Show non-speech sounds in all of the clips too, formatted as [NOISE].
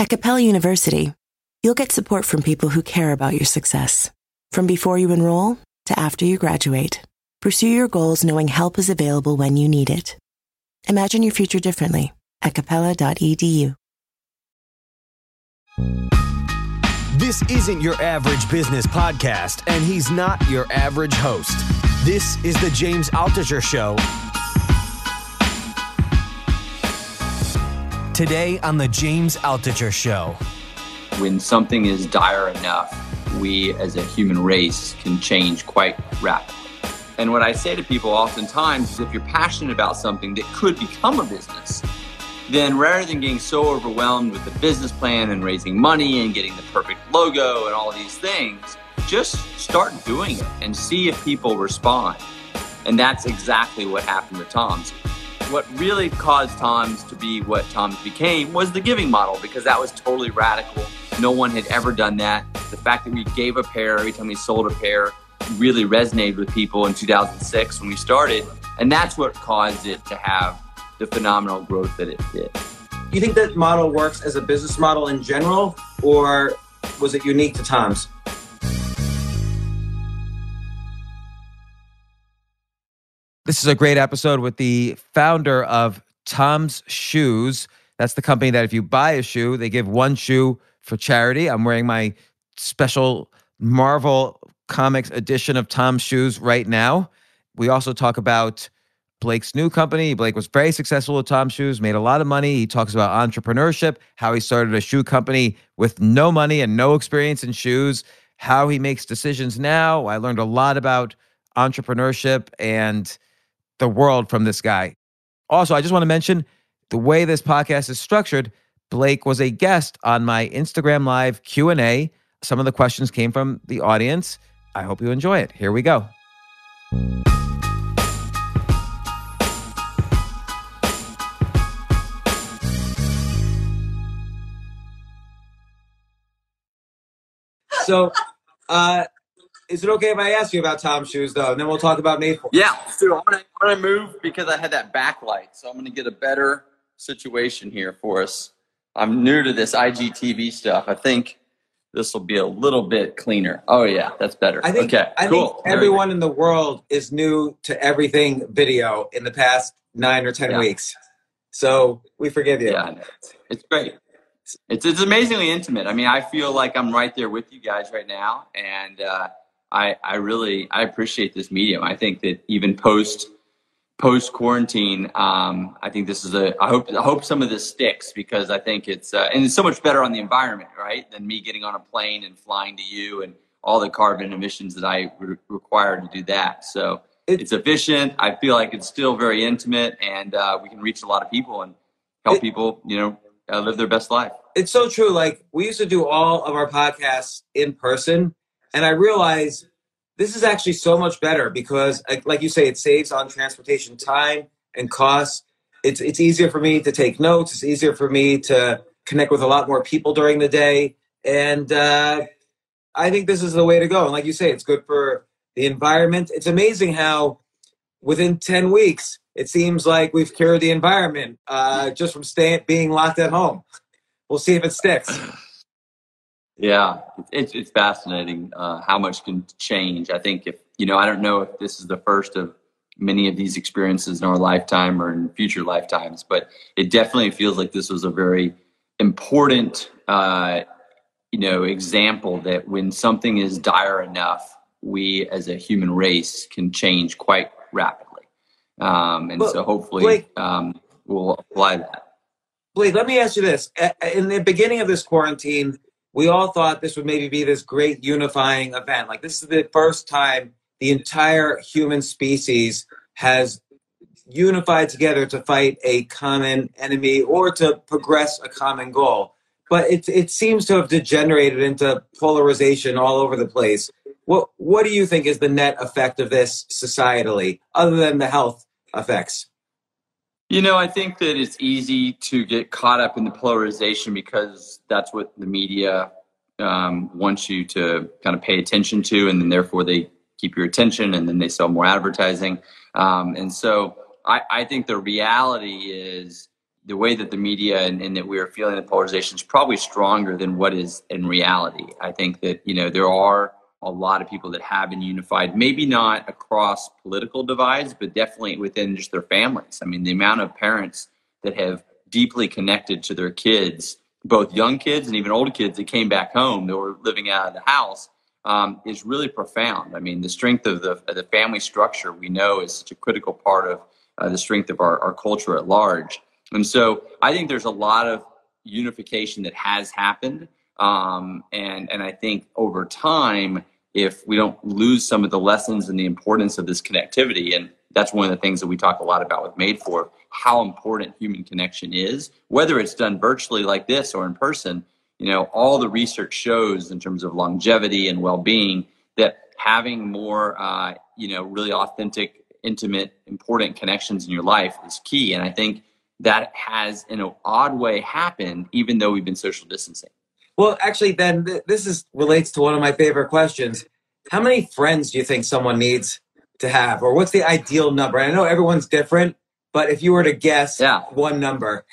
At Capella University, you'll get support from people who care about your success. From before you enroll to after you graduate, pursue your goals knowing help is available when you need it. Imagine your future differently at capella.edu. This isn't your average business podcast, and he's not your average host. This is the James Altucher Show. Today on the James Altucher Show. When something is dire enough, we as a human race can change quite rapidly. And what I say to people oftentimes is if you're passionate about something that could become a business, then rather than getting so overwhelmed with the business plan and raising money and getting the perfect logo and all these things, just start doing it and see if people respond. And that's exactly what happened with Tom's what really caused Tom's to be what Tom's became was the giving model because that was totally radical. No one had ever done that. The fact that we gave a pair every time we sold a pair really resonated with people in 2006 when we started. And that's what caused it to have the phenomenal growth that it did. Do you think that model works as a business model in general, or was it unique to Tom's? This is a great episode with the founder of Tom's Shoes. That's the company that if you buy a shoe, they give one shoe for charity. I'm wearing my special Marvel Comics edition of Tom's Shoes right now. We also talk about Blake's new company. Blake was very successful with Tom's Shoes, made a lot of money. He talks about entrepreneurship, how he started a shoe company with no money and no experience in shoes, how he makes decisions now. I learned a lot about entrepreneurship and the world from this guy. Also, I just want to mention the way this podcast is structured. Blake was a guest on my Instagram live Q&A. Some of the questions came from the audience. I hope you enjoy it. Here we go. So, uh, is it okay if I ask you about Tom's shoes though, and then we'll talk about Nate? Yeah, so I'm gonna, I'm gonna move because I had that backlight, so I'm gonna get a better situation here for us. I'm new to this IGTV stuff. I think this will be a little bit cleaner. Oh yeah, that's better. I think. Okay, I cool. think everyone in the world is new to everything video in the past nine or ten Yeah. weeks, so we forgive you. Yeah, it's great. It's it's amazingly intimate. I mean, I feel like I'm right there with you guys right now, and uh, I I really I appreciate this medium. I think that even post post quarantine, um, I think this is a. I hope I hope some of this sticks because I think it's uh, and it's so much better on the environment, right, than me getting on a plane and flying to you and all the carbon emissions that I re- require to do that. So It- it's efficient. I feel like it's still very intimate, and uh, we can reach a lot of people and help It- people, you know, uh, live their best life. It's so true. Like we used to do all of our podcasts in person, and I realized this is actually so much better because, like, you say, it saves on transportation time and costs. It's it's easier for me to take notes. It's easier for me to connect with a lot more people during the day, and uh, I think this is the way to go. And like you say, it's good for the environment. It's amazing how within ten weeks it seems like we've cured the environment uh, just from staying being locked at home. We'll see if it sticks. Yeah, it's it's fascinating uh, how much can change. I think if you know, I don't know if this is the first of many of these experiences in our lifetime or in future lifetimes, but it definitely feels like this was a very important, uh, you know, example that when something is dire enough, we as a human race can change quite rapidly, um, and Well, so hopefully Blake- um, we'll apply that. Blake, let me ask you this. In the beginning of this quarantine, we all thought this would maybe be this great unifying event. Like, this is the first time the entire human species has unified together to fight a common enemy or to progress a common goal. But it, it seems to have degenerated into polarization all over the place. What, what do you think is the net effect of this societally, other than the health effects? You know, I think that it's easy to get caught up in the polarization because that's what the media um, wants you to kind of pay attention to, and then therefore they keep your attention, and then they sell more advertising. Um, and so I, I, think the reality is the way that the media and, and that we are feeling the polarization is probably stronger than what is in reality. I think that you know there are a lot of people that have been unified, maybe not across political divides, but definitely within just their families. I mean, the amount of parents that have deeply connected to their kids, both young kids and even older kids that came back home that were living out of the house, um, is really profound. I mean, the strength of the, of the family structure we know is such a critical part of uh, the strength of our, our culture at large. And so I think there's a lot of unification that has happened. Um, and, and I think over time, if we don't lose some of the lessons and the importance of this connectivity, and that's one of the things that we talk a lot about with Made For, how important human connection is, whether it's done virtually like this or in person, you know, all the research shows in terms of longevity and well-being that having more, uh, you know, really authentic, intimate, important connections in your life is key. And I think that has, in an odd way, happened even though we've been social distancing. Well, actually, then th- this is relates to one of my favorite questions. How many friends do you think someone needs to have, or what's the ideal number? I know everyone's different, but if you were to guess yeah. one number.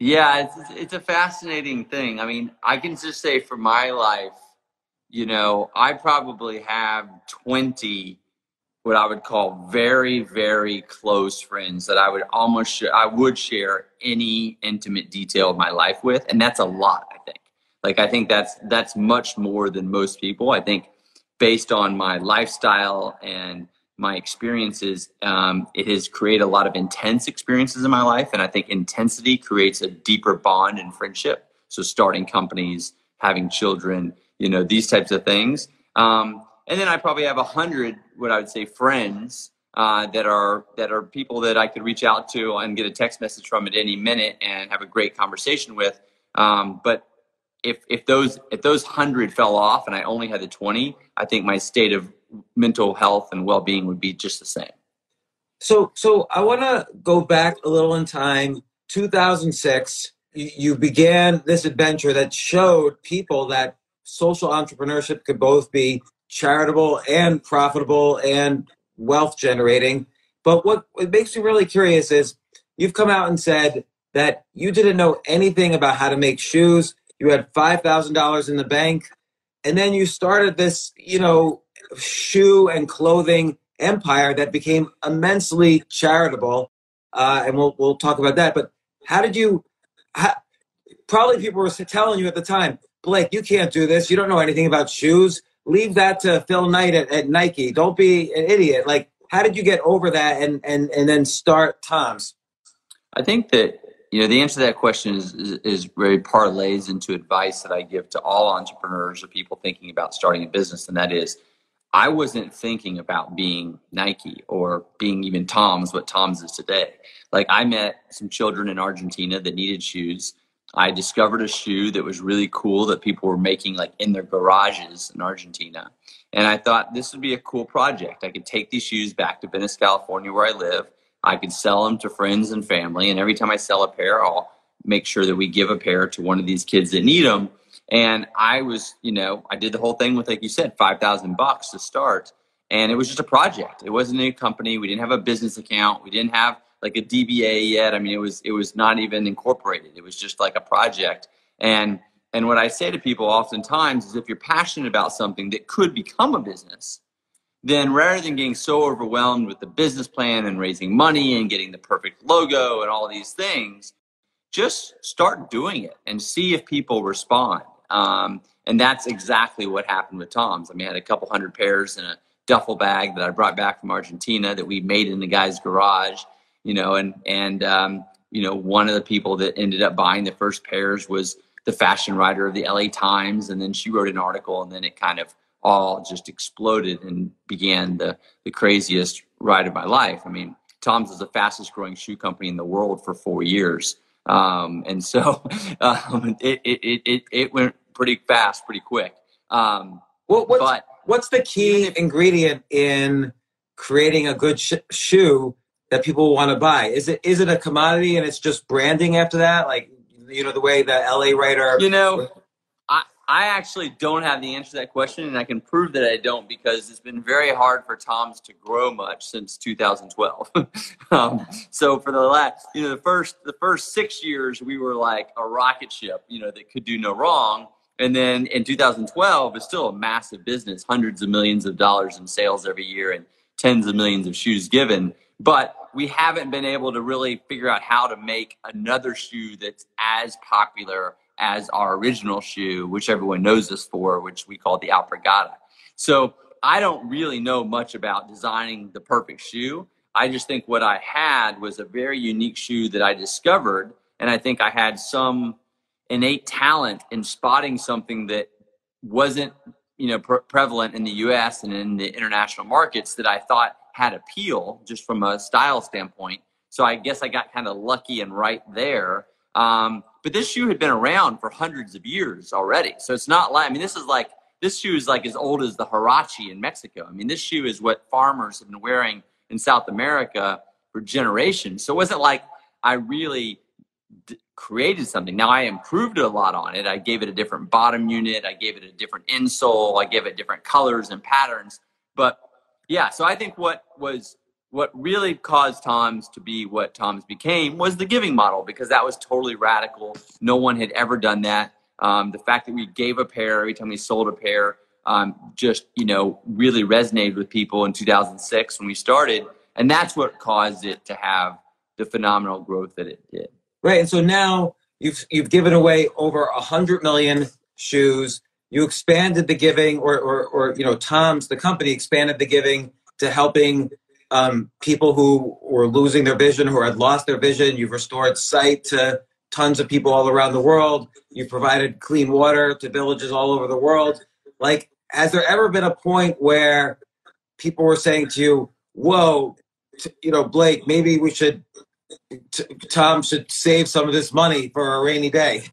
Yeah, it's, it's a fascinating thing. I mean, I can just say for my life, you know, I probably have 20 what I would call very, very close friends that I would almost sh- I would share any intimate detail of my life with, and that's a lot. I think. Like I think that's that's much more than most people. I think based on my lifestyle and my experiences, um, it has created a lot of intense experiences in my life, and I think intensity creates a deeper bond and friendship. So starting companies, having children, you know, these types of things. Um, and then I probably have a hundred, what I would say, friends uh, that are that are people that I could reach out to and get a text message from at any minute and have a great conversation with. Um, but if if those if those hundred fell off and I only had the twenty, I think my state of mental health and well being would be just the same. So so I want to go back a little in time. 2006, you began this adventure that showed people that social entrepreneurship could both be charitable and profitable and wealth generating. But what, what makes me really curious is you've come out and said that you didn't know anything about how to make shoes. You had $5,000 in the bank. And then you started this, you know, shoe and clothing empire that became immensely charitable. Uh, and we'll, we'll talk about that. But how did you, how, probably people were telling you at the time, Blake, you can't do this. You don't know anything about shoes leave that to Phil Knight at, at Nike. Don't be an idiot. Like, how did you get over that and and and then start Tom's? I think that you know the answer to that question is, is, is very parlays into advice that I give to all entrepreneurs or people thinking about starting a business, and that is, I wasn't thinking about being Nike or being even Tom's, what Tom's is today. Like I met some children in Argentina that needed shoes. I discovered a shoe that was really cool that people were making like in their garages in Argentina. And I thought this would be a cool project. I could take these shoes back to Venice, California, where I live. I could sell them to friends and family. And every time I sell a pair, I'll make sure that we give a pair to one of these kids that need them. And I was, you know, I did the whole thing with, like you said, 5,000 bucks to start. And it was just a project. It wasn't a company. We didn't have a business account. We didn't have like a DBA yet. I mean, it was it was not even incorporated. It was just like a project. And and what I say to people oftentimes is if you're passionate about something that could become a business, then rather than getting so overwhelmed with the business plan and raising money and getting the perfect logo and all these things, just start doing it and see if people respond. Um, and that's exactly what happened with Tom's. I mean, I had a couple hundred pairs in a duffel bag that I brought back from Argentina that we made in the guy's garage you know, and and um, you know, one of the people that ended up buying the first pairs was the fashion writer of the LA Times, and then she wrote an article, and then it kind of all just exploded and began the the craziest ride of my life. I mean, Tom's was the fastest growing shoe company in the world for four years. Um, and so [LAUGHS] um, it, it, it, it went pretty fast, pretty quick. Um, what, what's, but what's the key if, ingredient in creating a good sh- shoe that people want to buy? Is it is it a commodity and it's just branding after that? Like you know the way the LA writer. You know, I I actually don't have the answer to that question, and I can prove that I don't because it's been very hard for Tom's to grow much since 2012. [LAUGHS] um, so for the last, you know, the first the first six years, we were like a rocket ship, you know, that could do no wrong. And then in 2012, it's still a massive business, hundreds of millions of dollars in sales every year, and tens of millions of shoes given. But we haven't been able to really figure out how to make another shoe that's as popular as our original shoe, which everyone knows us for, which we call the Alpargata. So I don't really know much about designing the perfect shoe. I just think what I had was a very unique shoe that I discovered. And I think I had some innate talent in spotting something that wasn't you know pre- prevalent in the US and in the international markets that I thought had appeal just from a style standpoint. So I guess I got kind of lucky and right there. Um, but this shoe had been around for hundreds of years already. So it's not like, I mean, this is like, this shoe is like as old as the Huarache in Mexico. I mean, this shoe is what farmers have been wearing in South America for generations. So it wasn't like I really d- created something. Now I improved a lot on it. I gave it a different bottom unit. I gave it a different insole. I gave it different colors and patterns. But yeah, so I think what was what really caused Tom's to be what Tom's became was the giving model because that was totally radical. No one had ever done that. Um, the fact that we gave a pair every time we sold a pair um, just you know really resonated with people in 2006 when we started, and that's what caused it to have the phenomenal growth that it did. Right, and so now you've you've given away over a hundred million shoes. You expanded the giving, or, or or you know, Tom's the company expanded the giving to helping um, people who were losing their vision, who had lost their vision. You've restored sight to tons of people all around the world. You've provided clean water to villages all over the world. Like, has there ever been a point where people were saying to you, "Whoa, t- you know, Blake, maybe we should t- Tom should save some of this money for a rainy day?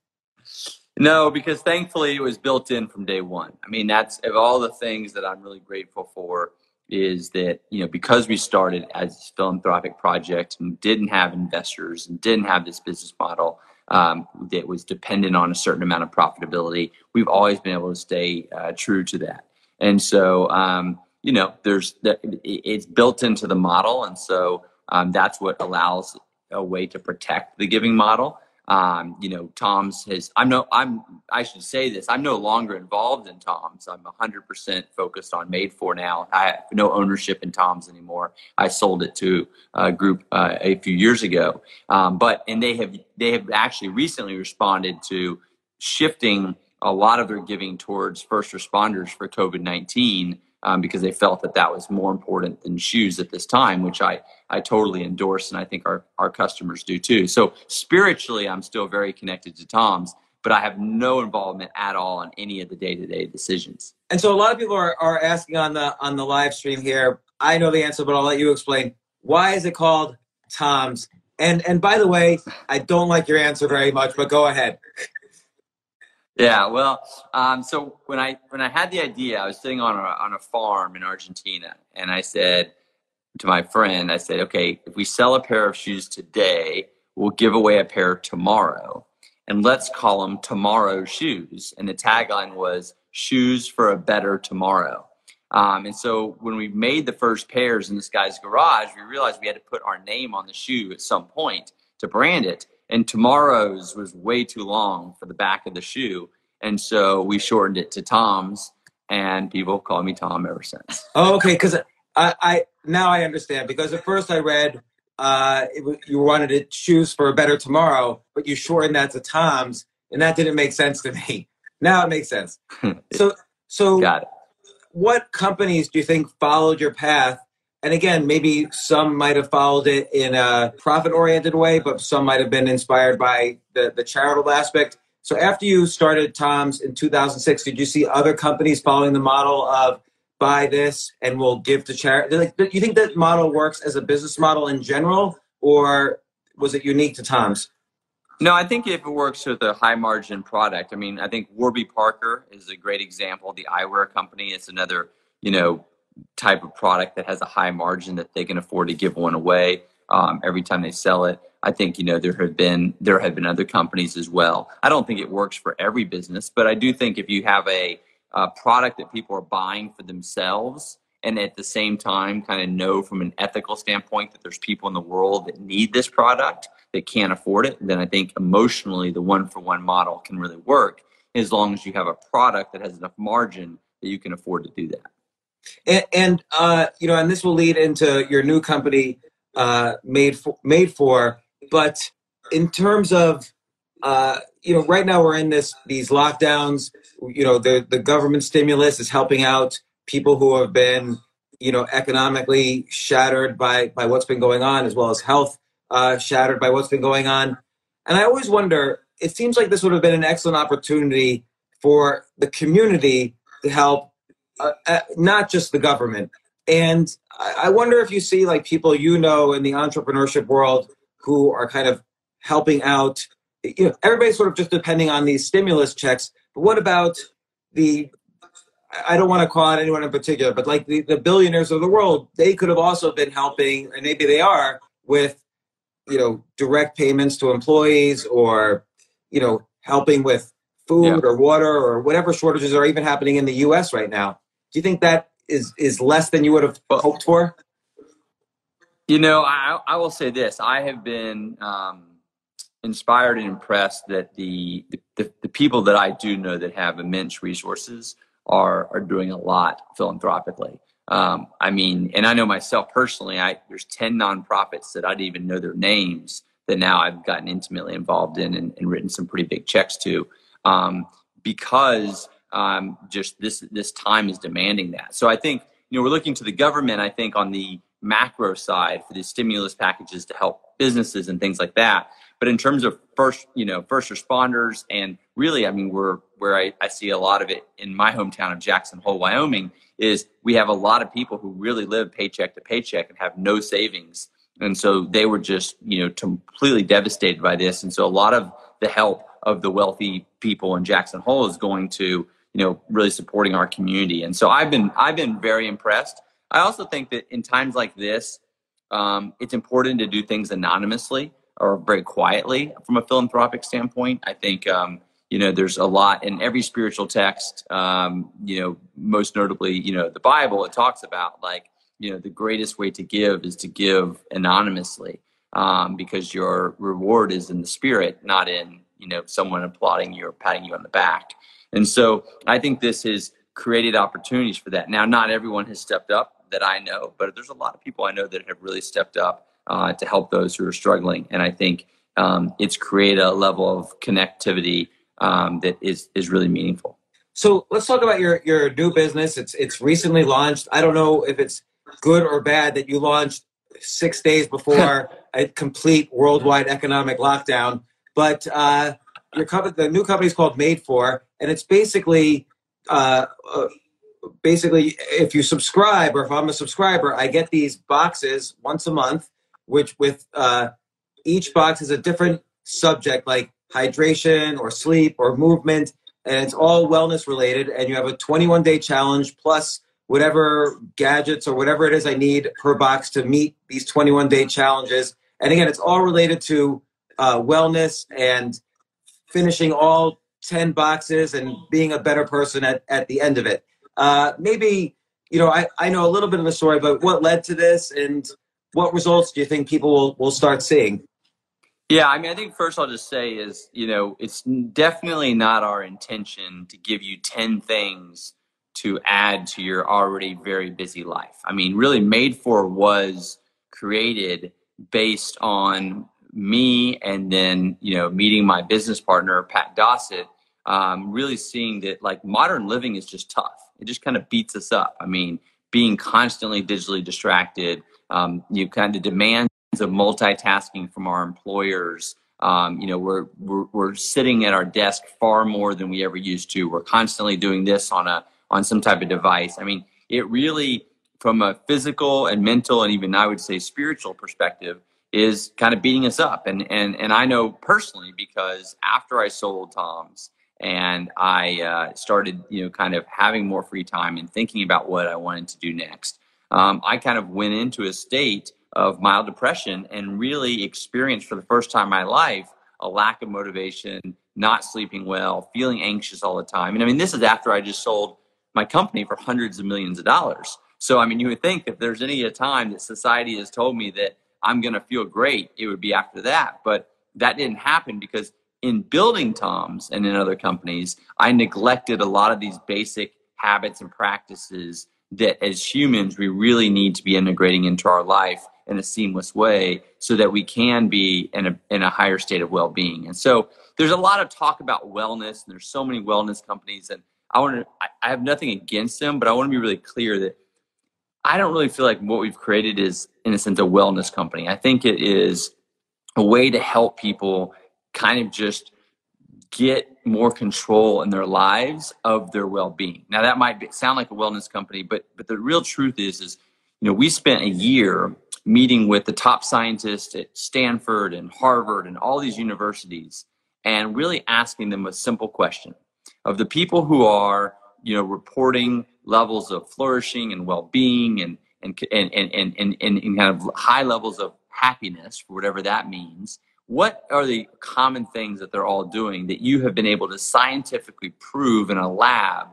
No, because thankfully it was built in from day one. I mean, that's of all the things that I'm really grateful for is that you know because we started as philanthropic project and didn't have investors and didn't have this business model um, that was dependent on a certain amount of profitability we've always been able to stay uh, true to that and so um, you know there's it's built into the model and so um, that's what allows a way to protect the giving model. Um, you know, Tom's has, I'm no, I'm, I should say this, I'm no longer involved in Tom's. I'm 100% focused on Made For now. I have no ownership in Tom's anymore. I sold it to a group uh, a few years ago. Um, but, and they have, they have actually recently responded to shifting a lot of their giving towards first responders for COVID 19 um, because they felt that that was more important than shoes at this time, which I, I totally endorse. And I think our, our customers do too. So spiritually, I'm still very connected to Tom's, but I have no involvement at all in any of the day to day decisions. And so a lot of people are, are asking on the, on the live stream here. I know the answer, but I'll let you explain. Why is it called Tom's? And, and by the way, I don't like your answer very much, but go ahead. Yeah, well, um, so when I when I had the idea, I was sitting on a on a farm in Argentina, and I said to my friend, I said, "Okay, if we sell a pair of shoes today, we'll give away a pair tomorrow, and let's call them tomorrow shoes." And the tagline was "Shoes for a better tomorrow." Um, and so when we made the first pairs in this guy's garage, we realized we had to put our name on the shoe at some point to brand it and tomorrow's was way too long for the back of the shoe and so we shortened it to tom's and people call me tom ever since. [LAUGHS] Oh okay because I, I now i understand because at first i read uh it, you wanted to choose for a better tomorrow but you shortened that to tom's and that didn't make sense to [LAUGHS] me. Now it makes sense. [LAUGHS] So so got it. what companies do you think followed your path and again, maybe some might have followed it in a profit oriented way, but some might have been inspired by the, the charitable aspect. So after you started Tom's in 2006, did you see other companies following the model of buy this and we'll give to charity? Like, do you think that model works as a business model in general, or was it unique to Tom's? No, I think if it works with a high margin product, I mean, I think Warby Parker is a great example. The eyewear company it's another, you know, type of product that has a high margin that they can afford to give one away um, every time they sell it. I think you know there have been there have been other companies as well. I don't think it works for every business, but I do think if you have a, a product that people are buying for themselves and at the same time kind of know from an ethical standpoint that there's people in the world that need this product that can't afford it, then I think emotionally the one for one model can really work as long as you have a product that has enough margin that you can afford to do that. And, and uh, you know, and this will lead into your new company, uh, made for, made for. But in terms of, uh, you know, right now we're in this these lockdowns. You know, the the government stimulus is helping out people who have been, you know, economically shattered by by what's been going on, as well as health uh, shattered by what's been going on. And I always wonder. It seems like this would have been an excellent opportunity for the community to help, uh, uh, not just the government. And I wonder if you see like people you know in the entrepreneurship world who are kind of helping out. You know, everybody's sort of just depending on these stimulus checks. But what about the I don't want to call out anyone in particular, but like the, the billionaires of the world, they could have also been helping, and maybe they are, with you know direct payments to employees or you know helping with food yeah. or water or whatever shortages are even happening in the US right now. Do you think that is is less than you would have hoped for? You know, I, I will say this: I have been um, inspired and impressed that the, the the people that I do know that have immense resources are are doing a lot philanthropically. Um, I mean, and I know myself personally. I there's ten nonprofits that I didn't even know their names that now I've gotten intimately involved in and, and written some pretty big checks to um, because um, just this this time is demanding that. So I think you know we're looking to the government. I think on the macro side for the stimulus packages to help businesses and things like that. But in terms of first, you know, first responders and really, I mean, we're where I, I see a lot of it in my hometown of Jackson Hole, Wyoming, is we have a lot of people who really live paycheck to paycheck and have no savings. And so they were just, you know, completely devastated by this. And so a lot of the help of the wealthy people in Jackson Hole is going to you know really supporting our community. And so i've been i've been very impressed. I also think that in times like this um, it's important to do things anonymously or very quietly from a philanthropic standpoint. I think um, you know there's a lot in every spiritual text um, you know most notably you know the bible it talks about like you know the greatest way to give is to give anonymously um, because your reward is in the spirit not in you know someone applauding you or patting you on the back and so I think this has created opportunities for that. Now, not everyone has stepped up that I know, but there's a lot of people I know that have really stepped up uh, to help those who are struggling. And I think um, it's created a level of connectivity um, that is is really meaningful. So let's talk about your your new business. It's it's recently launched. I don't know if it's good or bad that you launched six days before [LAUGHS] a complete worldwide economic lockdown. But uh, your company, the new company is called Made For, and it's basically uh, uh, basically if you subscribe or if I'm a subscriber, I get these boxes once a month, which with uh, each box is a different subject like hydration or sleep or movement, and it's all wellness related. And you have a 21 day challenge plus whatever gadgets or whatever it is I need per box to meet these 21 day challenges. And again, it's all related to uh, wellness and finishing all 10 boxes and being a better person at, at the end of it. Uh, maybe, you know, I, I know a little bit of the story, but what led to this and what results do you think people will, will start seeing? Yeah, I mean, I think first I'll just say is, you know, it's definitely not our intention to give you 10 things to add to your already very busy life. I mean, really, Made For was created based on me and then you know meeting my business partner pat dossett um, really seeing that like modern living is just tough. It just kind of beats us up. I mean being constantly digitally distracted um, you kind of demands of multitasking from our employers. Um, you know we're, we're we're sitting at our desk far more than we ever used to. We're constantly doing this on a on some type of device. I mean it really, from a physical and mental, and even I would say spiritual perspective, is kind of beating us up. And and and I know personally because after I sold Tom's and I uh, started, you know, kind of having more free time and thinking about what I wanted to do next, um, I kind of went into a state of mild depression and really experienced for the first time in my life a lack of motivation, not sleeping well, feeling anxious all the time. And I mean, this is after I just sold my company for hundreds of millions of dollars. So, I mean, you would think if there's any time that society has told me that I'm going to feel great, it would be after that. But that didn't happen because in building Tom's and in other companies, I neglected a lot of these basic habits and practices that as humans we really need to be integrating into our life in a seamless way so that we can be in a, in a higher state of well-being. And so there's a lot of talk about wellness and there's so many wellness companies and i want to i have nothing against them but i want to be really clear that i don't really feel like what we've created is in a sense a wellness company. I think it is a way to help people kind of just get more control in their lives of their well-being. Now that might be, sound like a wellness company, but but the real truth is is you know we spent a year meeting with the top scientists at Stanford and Harvard and all these universities and really asking them a simple question of the people who are you know reporting levels of flourishing and well-being and and and and and, and, and kind of high levels of happiness for whatever that means what are the common things that they're all doing that you have been able to scientifically prove in a lab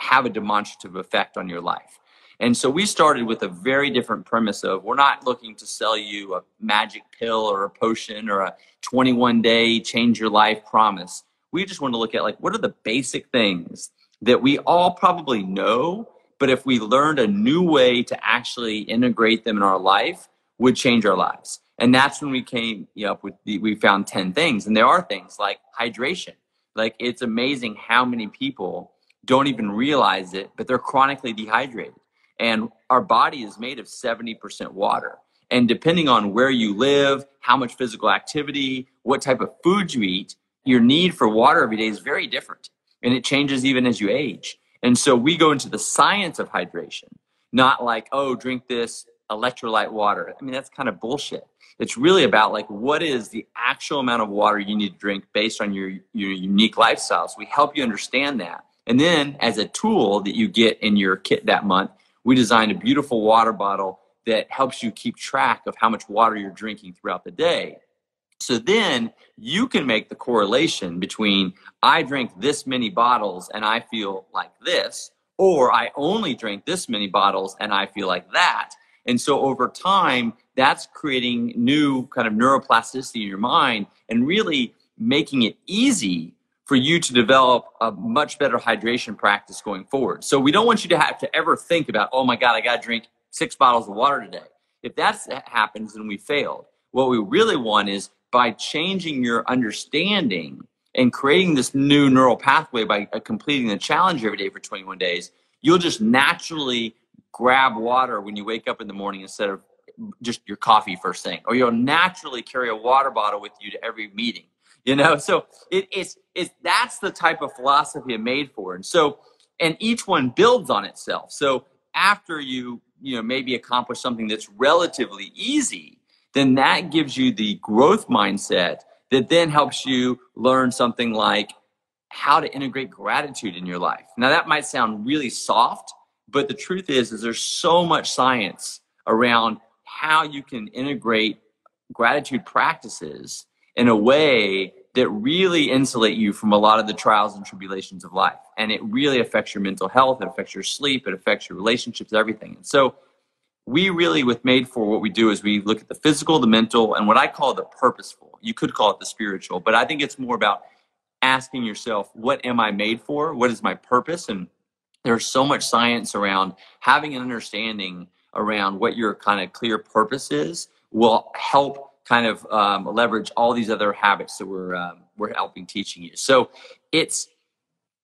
have a demonstrative effect on your life? And so we started with a very different premise of we're not looking to sell you a magic pill or a potion or a 21 day change your life promise. We just want to look at like what are the basic things that we all probably know, but if we learned a new way to actually integrate them in our life, would change our lives. And that's when we came up with the, we found 10 things. And there are things like hydration. Like it's amazing how many people don't even realize it, but they're chronically dehydrated. And our body is made of 70% water. And depending on where you live, how much physical activity, what type of food you eat, your need for water every day is very different. And it changes even as you age. And so we go into the science of hydration, not like, oh, drink this electrolyte water. I mean, that's kind of bullshit. It's really about like what is the actual amount of water you need to drink based on your, your unique lifestyle. So we help you understand that. And then as a tool that you get in your kit that month, we designed a beautiful water bottle that helps you keep track of how much water you're drinking throughout the day. So then you can make the correlation between I drink this many bottles and I feel like this, or I only drink this many bottles and I feel like that. And so over time, that's creating new kind of neuroplasticity in your mind and really making it easy for you to develop a much better hydration practice going forward. So we don't want you to have to ever think about, oh my God, I got to drink six bottles of water today. If that happens, then we failed. What we really want is by changing your understanding and creating this new neural pathway by uh, completing the challenge every day for 21 days, you'll just naturally grab water when you wake up in the morning instead of just your coffee first thing, or you'll naturally carry a water bottle with you to every meeting. You know, so it, it's it's that's the type of philosophy it made for, and so and each one builds on itself. So after you you know maybe accomplish something that's relatively easy, then that gives you the growth mindset that then helps you learn something like how to integrate gratitude in your life. Now that might sound really soft, but the truth is, is there's so much science around how you can integrate gratitude practices in a way that really insulate you from a lot of the trials and tribulations of life. And it really affects your mental health, it affects your sleep, it affects your relationships, everything. And so we really, with Made For, what we do is we look at the physical, the mental, and what I call the purposeful. You could call it the spiritual, but I think it's more about asking yourself, what am I made for? What is my purpose? And there's so much science around having an understanding around what your kind of clear purpose is will help kind of um, leverage all these other habits that we're um, we're helping teaching you. So it's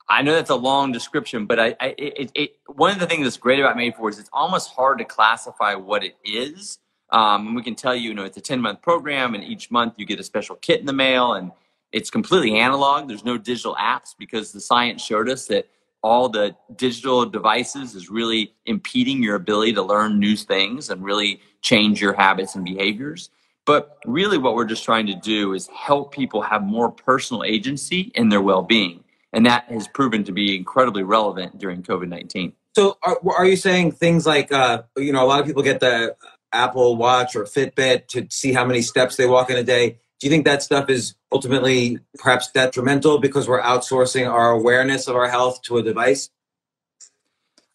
I know that's a long description, but I, I it, it, one of the things that's great about Made For is it's almost hard to classify what it is. Um, we can tell you, you know, it's a 10 month program, and each month you get a special kit in the mail, and it's completely analog. There's no digital apps because the science showed us that all the digital devices is really impeding your ability to learn new things and really change your habits and behaviors. But really, what we're just trying to do is help people have more personal agency in their well being. And that has proven to be incredibly relevant during COVID 19. So, are, are, you saying things like, uh, you know, a lot of people get the Apple Watch or Fitbit to see how many steps they walk in a day? Do you think that stuff is ultimately perhaps detrimental because we're outsourcing our awareness of our health to a device?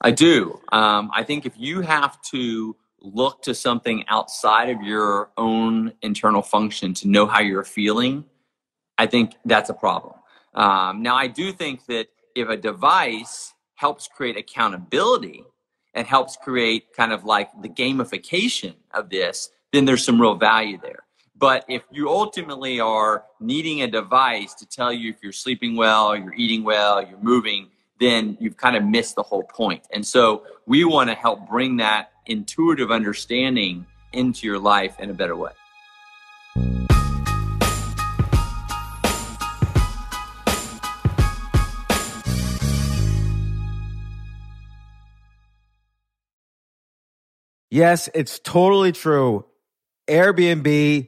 I do. Um, I think if you have to look to something outside of your own internal function to know how you're feeling, I think that's a problem. Um, now, I do think that if a device helps create accountability and helps create kind of like the gamification of this, then there's some real value there. But if you ultimately are needing a device to tell you if you're sleeping well, you're eating well, you're moving, then you've kind of missed the whole point. And so we want to help bring that intuitive understanding into your life in a better way. Yes, it's totally true. Airbnb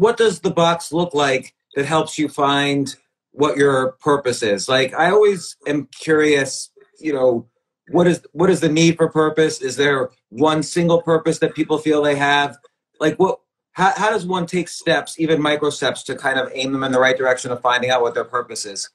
What does the box look like that helps you find what your purpose is? Like I always am curious, you know, what is what is the need for purpose? Is there one single purpose that people feel they have? Like what how, how does one take steps, even micro steps, to kind of aim them in the right direction of finding out what their purpose is?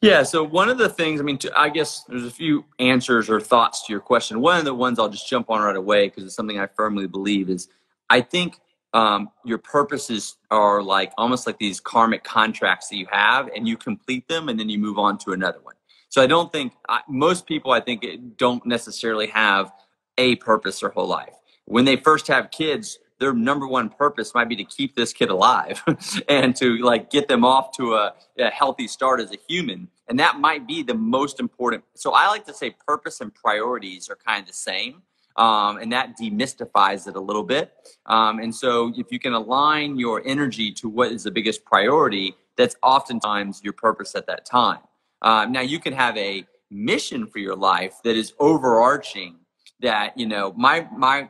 Yeah, so one of the things, I mean, I guess there's a few answers or thoughts to your question. One of the ones I'll just jump on right away because it's something I firmly believe is I think um, your purposes are like almost like these karmic contracts that you have, and you complete them, and then you move on to another one. So I don't think I, most people, I think, don't necessarily have a purpose their whole life. When they first have kids, their number one purpose might be to keep this kid alive [LAUGHS] and to like get them off to a, a healthy start as a human and that might be the most important so i like to say purpose and priorities are kind of the same um, and that demystifies it a little bit. Um, and so, if you can align your energy to what is the biggest priority, that's oftentimes your purpose at that time. Uh, now, you can have a mission for your life that is overarching. That you know, my my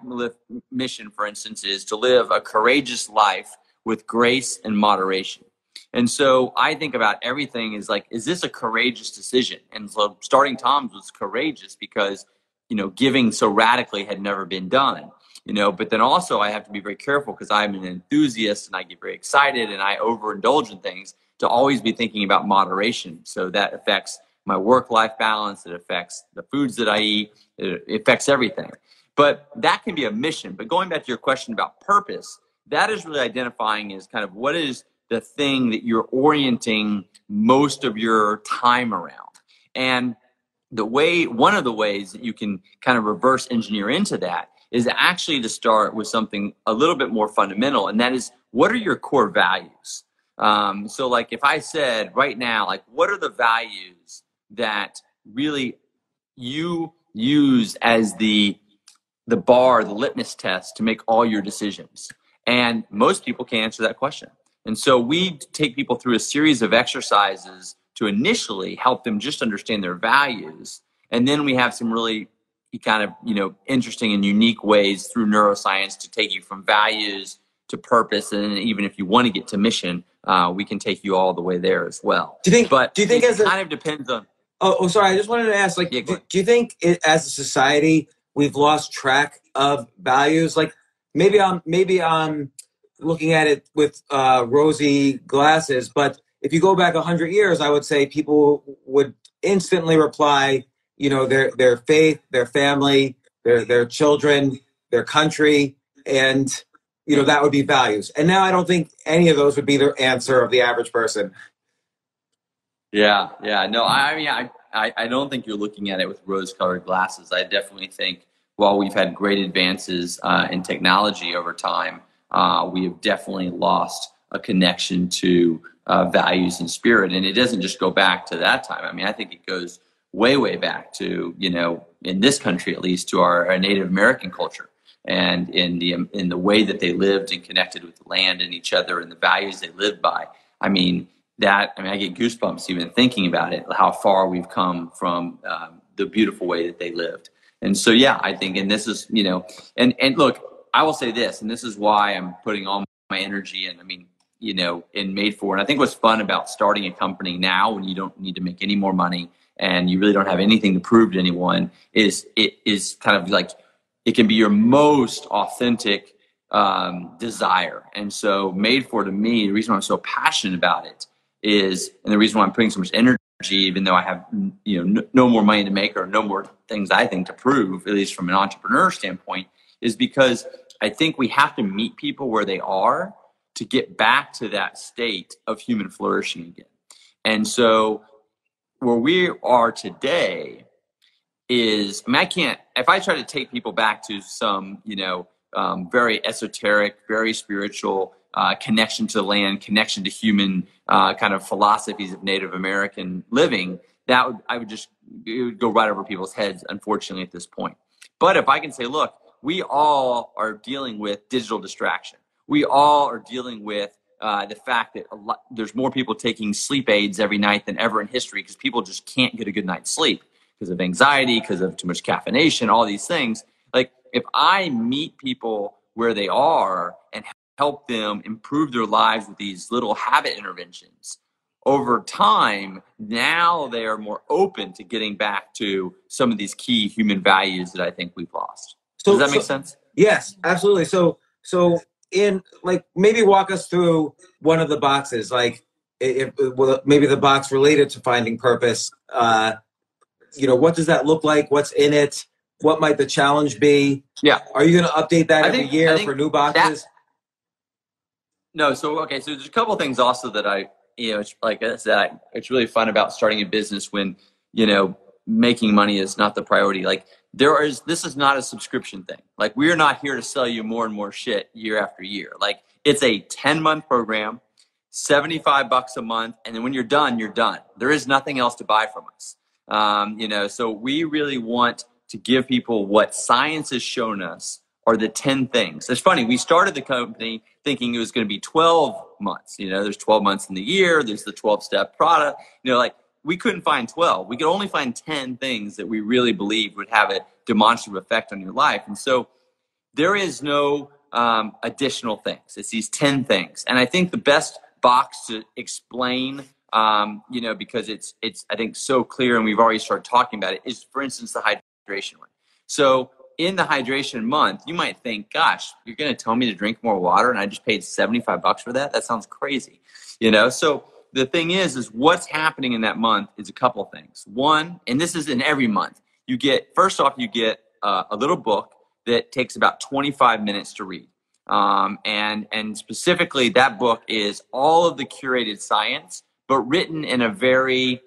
mission, for instance, is to live a courageous life with grace and moderation. And so I think about everything is like, is this a courageous decision? And so starting TOMS was courageous because you know, giving so radically had never been done. You know, but then also I have to be very careful because I'm an enthusiast and I get very excited and I overindulge in things to always be thinking about moderation. So that affects my work life balance, it affects the foods that I eat, it affects everything. But that can be a mission. But going back to your question about purpose, that is really identifying as kind of what is the thing that you're orienting most of your time around. And the way one of the ways that you can kind of reverse engineer into that is actually to start with something a little bit more fundamental and that is what are your core values? Um, so like if i said right now like what are the values that really you use as the the bar the litmus test to make all your decisions? And most people can answer that question. And so we take people through a series of exercises to initially help them just understand their values. And then we have some really kind of, you know, interesting and unique ways through neuroscience to take you from values to purpose. And even if you want to get to mission, uh, we can take you all the way there as well. Do you think, but do you think it as a, kind of depends on. Oh, oh, sorry. I just wanted to ask, like, yeah, do, do you think it, as a society, we've lost track of values? Like maybe I'm, maybe I'm looking at it with uh, rosy glasses, but if you go back 100 years, I would say people would instantly reply, you know, their, their faith, their family, their, their children, their country. And, you know that would be values. And now I don't think any of those would be the answer of the average person. Yeah, yeah. No, I mean, I, I, don't think you're looking at it with rose-colored glasses. I definitely think while we've had great advances uh, in technology over time, uh, we have definitely lost a connection to uh, values and spirit. And it doesn't just go back to that time. I mean, I think it goes way, way back to you know, in this country at least, to our, our Native American culture and in the in the way that they lived and connected with the land and each other and the values they lived by. I mean, that I mean, I get goosebumps even thinking about it. How far we've come from um, the beautiful way that they lived. And so, yeah, I think, and this is, you know, and and look, I will say this, and this is why I'm putting all my energy in. I mean, you know, in Made For. And I think what's fun about starting a company now, when you don't need to make any more money and you really don't have anything to prove to anyone, is it is kind of like it can be your most authentic um, desire. And so, Made For to me, the reason I'm so passionate about it is, and the reason why I'm putting so much energy, even though I have you know no, no more money to make or no more things I think to prove, at least from an entrepreneur standpoint, is because I think we have to meet people where they are to get back to that state of human flourishing again. And so, where we are today is, I mean, I can't, if I try to take people back to some, you know, um, very esoteric, very spiritual uh, connection to the land, connection to human uh, kind of philosophies of Native American living, that would I would just it would go right over people's heads. Unfortunately, at this point. But if I can say, look, we all are dealing with digital distraction. We all are dealing with uh, the fact that lot, there's more people taking sleep aids every night than ever in history because people just can't get a good night's sleep because of anxiety, because of too much caffeination, all these things. Like if I meet people where they are and help them improve their lives with these little habit interventions over time now they are more open to getting back to some of these key human values that i think we've lost. So, does that make so, sense? Yes absolutely. So so in like maybe walk us through one of the boxes like if, well, maybe the box related to finding purpose. Uh you know what does that look like? What's in it? What might the challenge be? Yeah. Are you going to update that I every think, year for new boxes? that, no, so okay, so there's a couple things also that I, you know, it's like I said, it's really fun about starting a business when you know making money is not the priority. Like there is, this is not a subscription thing. Like we're not here to sell you more and more shit year after year. Like it's a 10 month program, 75 bucks a month, and then when you're done, you're done. There is nothing else to buy from us. Um, you know, so we really want to give people what science has shown us are the 10 things. It's funny, we started the company thinking it was going to be 12 months. You know, there's 12 months in the year, there's the 12 step product. You know, like we couldn't find 12. We could only find 10 things that we really believed would have a demonstrative effect on your life. And so there is no um, additional things. It's these 10 things. And I think the best box to explain um, you know, because it's it's I think so clear, and we've already started talking about it. Is for instance the hydration one. So in the hydration month, you might think, gosh, you're going to tell me to drink more water and I just paid 75 bucks for that? That sounds crazy. You know, so the thing is, is what's happening in that month is a couple things. One, and this is in every month, you get, first off, you get uh, a little book that takes about 25 minutes to read. Um, and, and specifically, that book is all of the curated science, but written in a very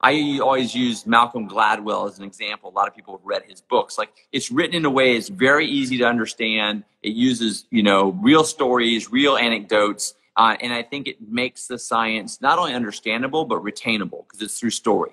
I always use Malcolm Gladwell as an example. A lot of people have read his books. Like it's written in a way it's very easy to understand. It uses you know real stories, real anecdotes, uh, and I think it makes the science not only understandable but retainable because it's through story.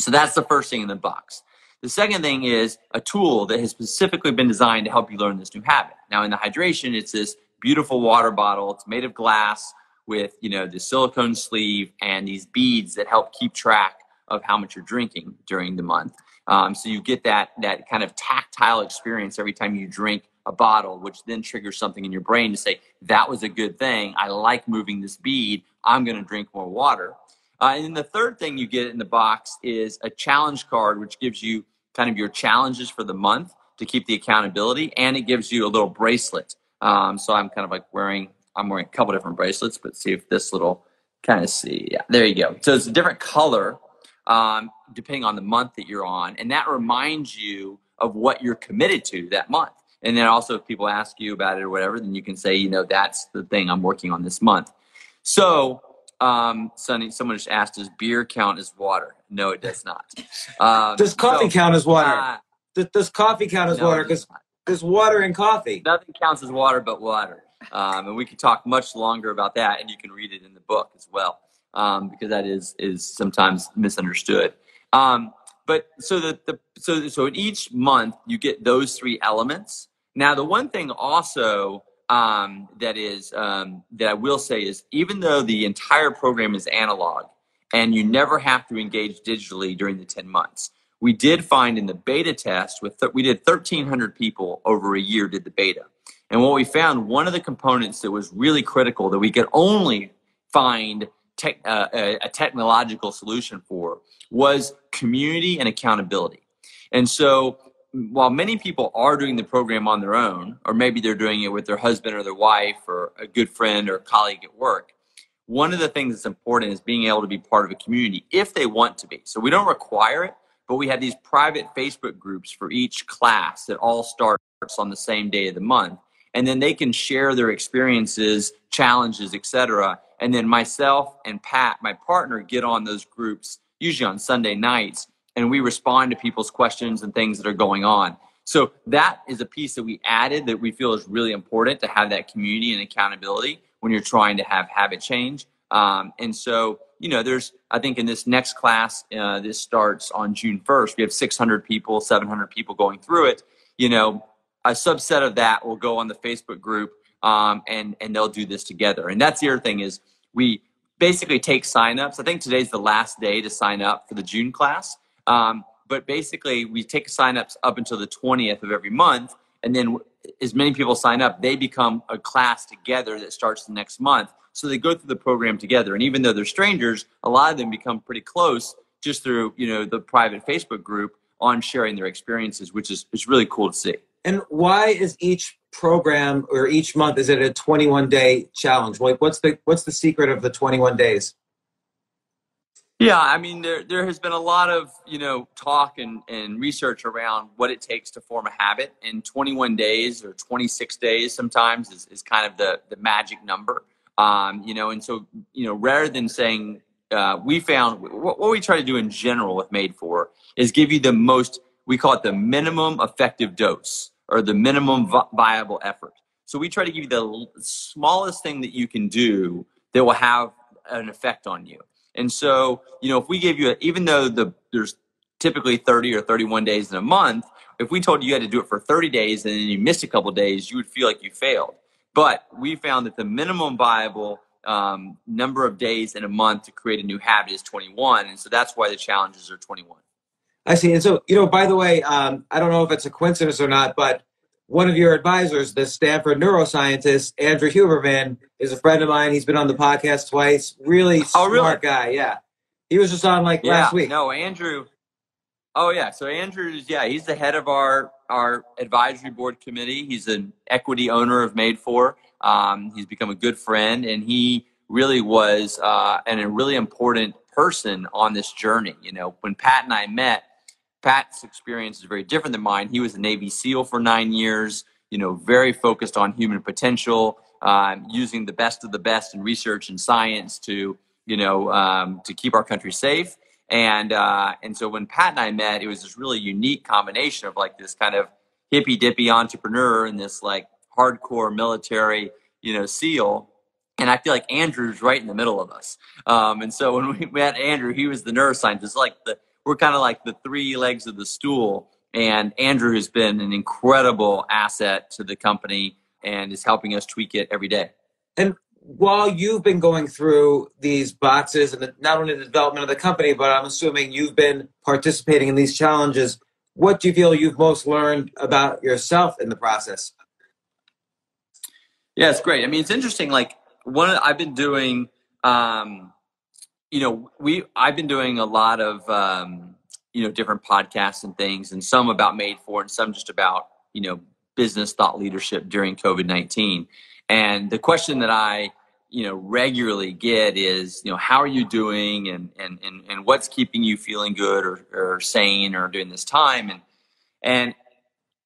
So that's the first thing in the box. The second thing is a tool that has specifically been designed to help you learn this new habit. Now in the hydration, it's this beautiful water bottle. It's made of glass with you know the silicone sleeve and these beads that help keep track of how much you're drinking during the month. Um, so you get that that kind of tactile experience every time you drink a bottle, which then triggers something in your brain to say that was a good thing. I like moving this bead. I'm going to drink more water. Uh, and then the third thing you get in the box is a challenge card, which gives you kind of your challenges for the month to keep the accountability, and it gives you a little bracelet. Um, so I'm kind of like wearing I'm wearing a couple different bracelets, but see if this little kind of see. Yeah, there you go. So it's a different color um, depending on the month that you're on, and that reminds you of what you're committed to that month. And then also, if people ask you about it or whatever, then you can say, you know, that's the thing I'm working on this month. So, um, Sonny, someone just asked, does beer count as water? No, it does not. Um, Does coffee so, count as water? uh, does, does coffee count as no, water? Because there's water in coffee. nothing counts as water but water. Um, and we could talk much longer about that, and you can read it in the book as well, um, because that is is sometimes misunderstood. Um, but so the, the so so in each month you get those three elements. Now the one thing also um, that is um, that I will say is even though the entire program is analog and you never have to engage digitally during the ten months, we did find in the beta test with th- we did 1300 people over a year did the beta. And what we found one of the components that was really critical that we could only find tech, uh, a, a technological solution for was community and accountability. And so while many people are doing the program on their own or maybe they're doing it with their husband or their wife or a good friend or colleague at work one of the things that's important is being able to be part of a community if they want to be so we don't require it but we have these private Facebook groups for each class that all starts on the same day of the month. And then they can share their experiences, challenges, etc. And then myself and Pat, my partner, get on those groups, usually on Sunday nights, and we respond to people's questions and things that are going on. So that is a piece that we added that we feel is really important to have that community and accountability when you're trying to have habit change. Um, and so, you know, there's, I think in this next class, uh, this starts on June 1st. We have 600 people, 700 people going through it. You know, a subset of that will go on the Facebook group um, and, and they'll do this together. And that's the other thing is we basically take signups. I think today's the last day to sign up for the June class. Um, but basically, we take signups up until the 20th of every month. And then as many people sign up, they become a class together that starts the next month. So they go through the program together. And even though they're strangers, a lot of them become pretty close just through, you know, the private Facebook group on sharing their experiences, which is, is really cool to see. And why is each program or each month is it a 21 day challenge? Like what's the what's the secret of the 21 days? Yeah, I mean, there there has been a lot of you know talk and, and research around what it takes to form a habit. And 21 days or 26 days sometimes is, is kind of the the magic number. Um, you know, and so you know, rather than saying uh, we found what, what we try to do in general with Made for is give you the most we call it the minimum effective dose or the minimum vi- viable effort. So we try to give you the smallest thing that you can do that will have an effect on you. And so, you know, if we gave you, a, even though the there's typically 30 or 31 days in a month, if we told you you had to do it for 30 days and then you missed a couple days, you would feel like you failed. But we found that the minimum viable um, number of days in a month to create a new habit is 21, and so that's why the challenges are 21. I see. And so, you know, by the way, um, I don't know if it's a coincidence or not, but one of your advisors, the Stanford neuroscientist, Andrew Huberman, is a friend of mine. He's been on the podcast twice. Really Oh, smart really? guy. Yeah. He was just on like last week. No, Andrew. Oh yeah, so Andrew's yeah, he's the head of our our advisory board committee. He's an equity owner of Made For. Um, he's become a good friend, and he really was uh, and a really important person on this journey. You know, when Pat and I met, Pat's experience is very different than mine. He was a Navy SEAL for nine years. You know, very focused on human potential, um, using the best of the best in research and science to you know um, to keep our country safe. And uh, and so when Pat and I met, it was this really unique combination of like this kind of hippy dippy entrepreneur and this like hardcore military, you know, SEAL. And I feel like Andrew's right in the middle of us. Um, and so when we [LAUGHS] met Andrew, he was the neuroscientist. Like the we're kind of like the three legs of the stool. And Andrew has been an incredible asset to the company and is helping us tweak it every day. And while you've been going through these boxes and the, not only the development of the company, but I'm assuming you've been participating in these challenges, what do you feel you've most learned about yourself in the process? Yeah, it's great. I mean, it's interesting. Like one, I've been doing, um, you know, we I've been doing a lot of, um, you know, different podcasts and things, and some about Made for, and some just about, you know, business thought leadership during COVID nineteen. And the question that I, you know, regularly get is, you know, how are you doing, and and and, and what's keeping you feeling good or, or sane or during this time, and and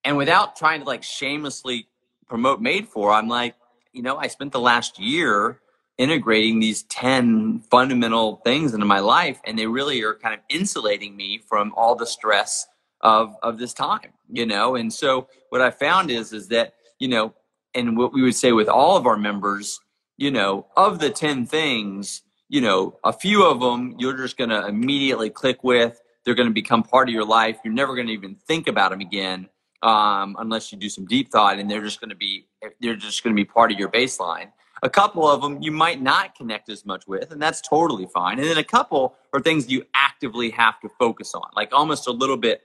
and without trying to like shamelessly promote Made For, I'm like, you know, I spent the last year integrating these 10 fundamental things into my life and they really are kind of insulating me from all the stress of of this time you know? And so what i found is is that you know and what we would say with all of our members you know of the 10 things you know a few of them you're just going to immediately click with they're going to become part of your life you're never going to even think about them again um, unless you do some deep thought and they're just going to be they're just going to be part of your baseline a couple of them you might not connect as much with, and that's totally fine. And then a couple are things you actively have to focus on, like almost a little bit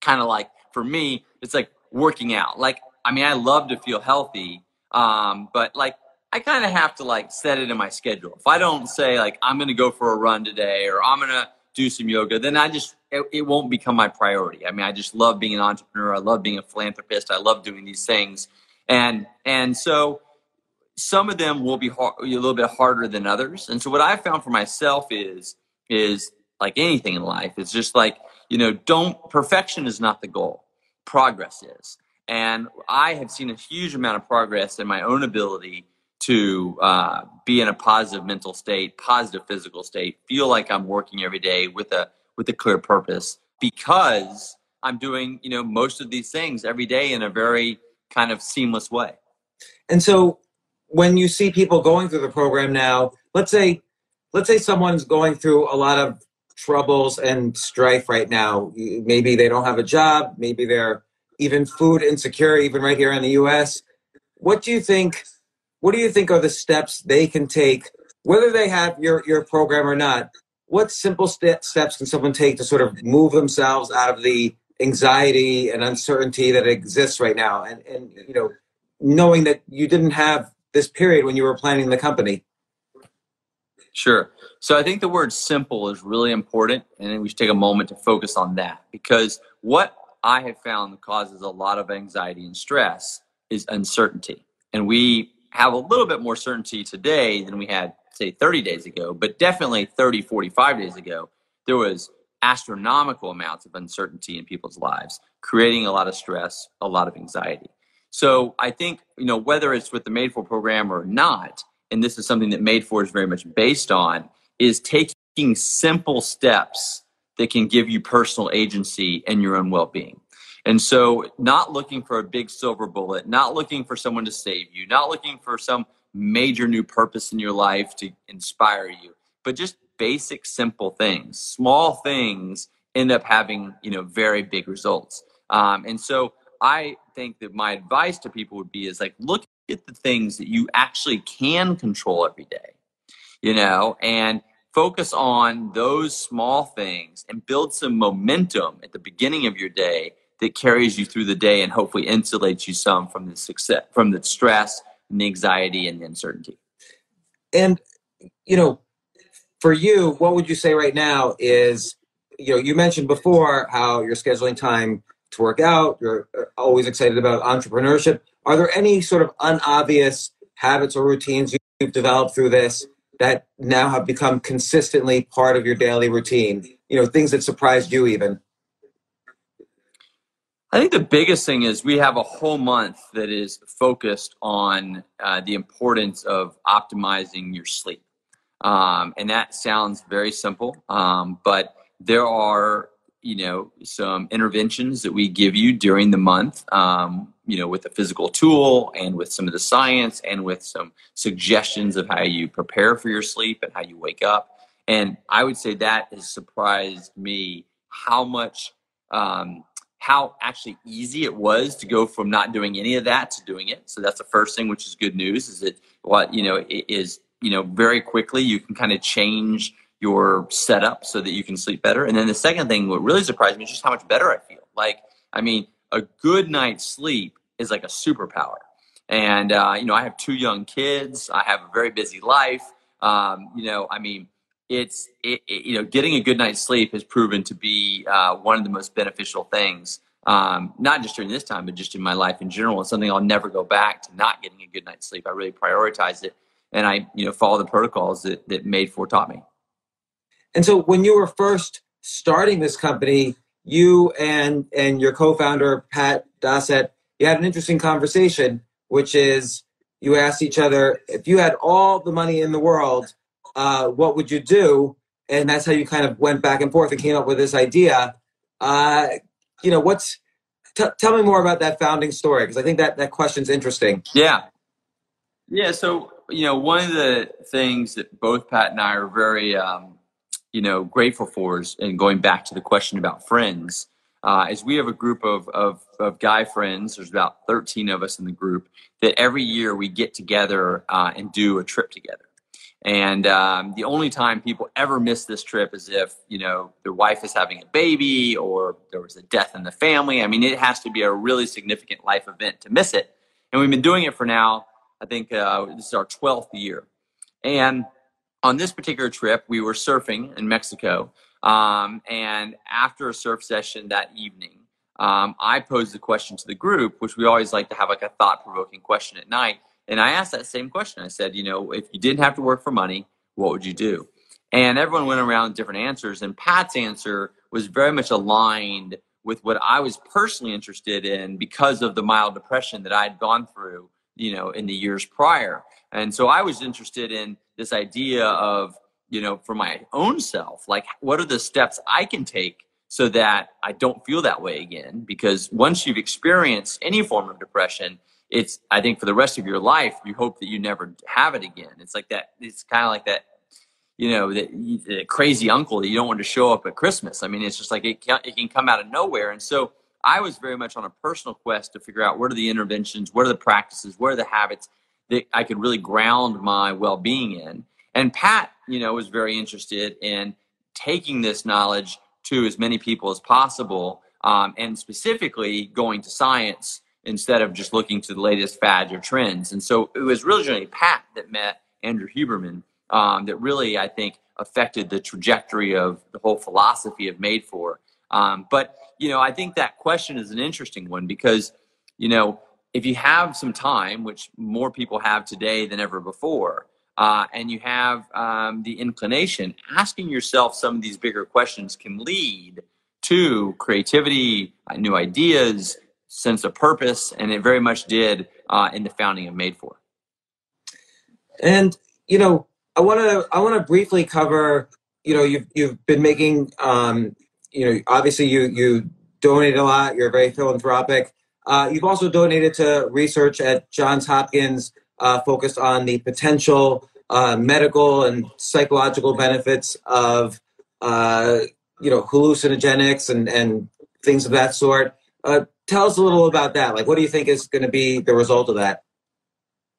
kind of like for me, it's like working out. Like, I mean, I love to feel healthy, um, but like I kind of have to like set it in my schedule. If I don't say like I'm going to go for a run today or I'm going to do some yoga, then I just it, it, won't become my priority. I mean, I just love being an entrepreneur. I love being a philanthropist. I love doing these things, and and so some of them will be hard, a little bit harder than others. And so what I found for myself is is like anything in life, it's just like you know, don't perfection is not the goal. Progress is. And I have seen a huge amount of progress in my own ability to uh, be in a positive mental state, positive physical state, feel like I'm working every day with a with a clear purpose because I'm doing you know most of these things every day in a very kind of seamless way. And so when you see people going through the program now, let's say let's say someone's going through a lot of troubles and strife right now. Maybe they don't have a job, maybe they're even food insecure even right here in the US. What do you think what do you think are the steps they can take whether they have your your program or not? What simple st- steps can someone take to sort of move themselves out of the anxiety and uncertainty that exists right now and and you know knowing that you didn't have this period when you were planning the company? Sure. So I think the word simple is really important, and we should take a moment to focus on that because what I have found causes a lot of anxiety and stress is uncertainty. And we have a little bit more certainty today than we had, say, 30 days ago, but definitely 30, 45 days ago, there was astronomical amounts of uncertainty in people's lives, creating a lot of stress, a lot of anxiety. So I think, you know, whether it's with the Made For program or not, and this is something that Made For is very much based on, is taking simple steps that can give you personal agency and your own well-being. And so not looking for a big silver bullet, not looking for someone to save you, not looking for some major new purpose in your life to inspire you, but just basic simple things. Small things end up having, you know, very big results. Um, and so I think that my advice to people would be is like look at the things that you actually can control every day, you know, and focus on those small things and build some momentum at the beginning of your day that carries you through the day and hopefully insulates you some from the success from the stress and the anxiety and the uncertainty. And you know, for you, what would you say right now is you know, you mentioned before how you're scheduling time to work out. You're uh, always excited about entrepreneurship. Are there any sort of unobvious habits or routines you've developed through this that now have become consistently part of your daily routine? You know, things that surprised you even. I think the biggest thing is we have a whole month that is focused on uh, the importance of optimizing your sleep. Um, and that sounds very simple, um, but there are you know some interventions that we give you during the month um, you know with a physical tool and with some of the science and with some suggestions of how you prepare for your sleep and how you wake up. And i would say that has surprised me how much um, how actually easy it was to go from not doing any of that to doing it. So that's the first thing which is good news is that what you know is you know very quickly you can kind of change your setup so that you can sleep better. And then the second thing, what really surprised me is just how much better I feel. Like, I mean, a good night's sleep is like a superpower. And, uh, you know, I have two young kids. I have a very busy life. Um, you know, I mean, it's, it, it, you know, getting a good night's sleep has proven to be uh, one of the most beneficial things, um, not just during this time, but just in my life in general. It's something I'll never go back to not getting a good night's sleep. I really prioritize it. And I, you know, follow the protocols that, that Made For taught me. And so when you were first starting this company, you and and your co-founder Pat Dossett, you had an interesting conversation, which is you asked each other if you had all the money in the world, uh, what would you do? And that's how you kind of went back and forth and came up with this idea. Uh, you know, what's t- tell me more about that founding story because I think that that question's interesting. Yeah, yeah. So you know, one of the things that both Pat and I are very um, you know grateful for is, and going back to the question about friends, uh, is we have a group of, of of guy friends. There's about 13 of us in the group that every year we get together uh, and do a trip together. And um, the only time people ever miss this trip is if, you know, their wife is having a baby or there was a death in the family. I mean, it has to be a really significant life event to miss it. And we've been doing it for now, I think uh, this is our 12th year. And on this particular trip, we were surfing in Mexico. Um, and after a surf session that evening, um, I posed the question to the group, which we always like to have like a thought provoking question at night. And I asked that same question. I said, you know, if you didn't have to work for money, what would you do? And everyone went around different answers. And Pat's answer was very much aligned with what I was personally interested in because of the mild depression that I had gone through, you know, in the years prior. And so I was interested in this idea of, you know, for my own self, like what are the steps I can take so that I don't feel that way again? Because once you've experienced any form of depression, it's i think for the rest of your life you hope that you never have it again it's like that it's kind of like that you know that, crazy uncle that you don't want to show up at christmas i mean it's just like it can, it can come out of nowhere and so i was very much on a personal quest to figure out what are the interventions what are the practices what are the habits that i could really ground my well-being in and pat you know was very interested in taking this knowledge to as many people as possible um, and specifically going to science instead of just looking to the latest fads or trends. And so it was originally Pat that met Andrew Huberman um, that really, I think, affected the trajectory of the whole philosophy of Made For. Um, but, you know, I think that question is an interesting one because, you know, if you have some time, which more people have today than ever before, uh, and you have um, the inclination, asking yourself some of these bigger questions can lead to creativity, uh, new ideas, sense of purpose, and it very much did uh, in the founding of Made For. And you know, I want to I want to briefly cover. You know, you've you've been making. Um, you know, obviously you you donate a lot. You're very philanthropic. Uh, you've also donated to research at Johns Hopkins, uh, focused on the potential uh, medical and psychological benefits of uh, you know hallucinogenics and and things of that sort. Uh, tell us a little about that. Like, what do you think is going to be the result of that?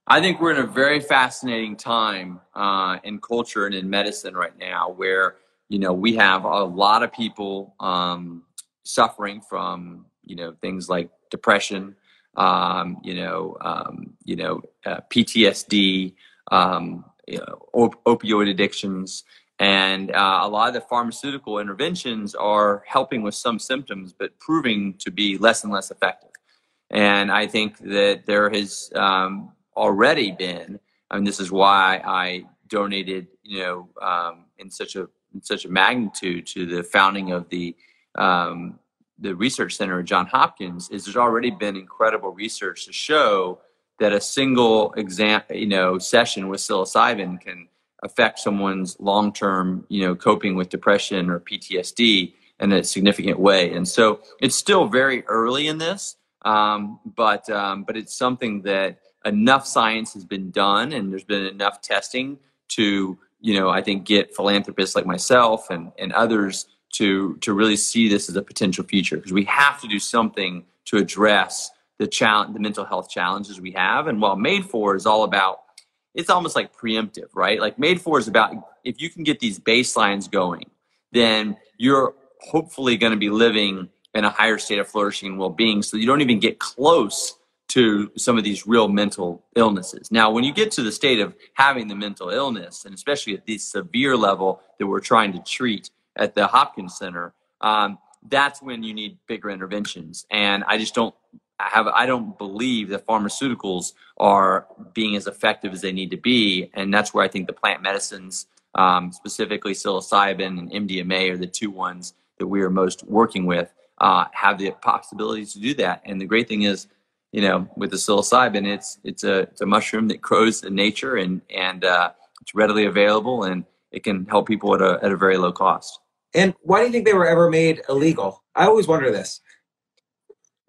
I think we're in a very fascinating time uh, in culture and in medicine right now, where you know we have a lot of people um, suffering from you know things like depression, um, you know, um, you know, uh, PTSD, um, you know, op- opioid addictions, and uh, a lot of the pharmaceutical interventions are helping with some symptoms, but proving to be less and less effective. And I think that there has um, already been, I mean, this is why I donated, you know, um, in such a in such a magnitude to the founding of the um, the research center at John Hopkins. Is there's already been incredible research to show that a single exam, you know, session with psilocybin can affect someone's long-term, you know, coping with depression or PTSD in a significant way. And so it's still very early in this, um, but um, but it's something that enough science has been done, and there's been enough testing to, you know, I think get philanthropists like myself and and others to to really see this as a potential future because we have to do something to address the challenge, the mental health challenges we have. And while Made For is all about it's almost like preemptive, right? Like Made For is about if you can get these baselines going, then you're hopefully going to be living in a higher state of flourishing and well-being so you don't even get close to some of these real mental illnesses. Now, when you get to the state of having the mental illness, and especially at the severe level that we're trying to treat at the Hopkins Center, um, that's when you need bigger interventions. And I just don't have I don't believe that pharmaceuticals are being as effective as they need to be, and that's where I think the plant medicines, um, specifically psilocybin and MDMA, are the two ones that we are most working with uh, have the possibilities to do that. And the great thing is, you know, with the psilocybin, it's it's a it's a mushroom that grows in nature and and uh, it's readily available and it can help people at a at a very low cost. And why do you think they were ever made illegal? I always wonder this.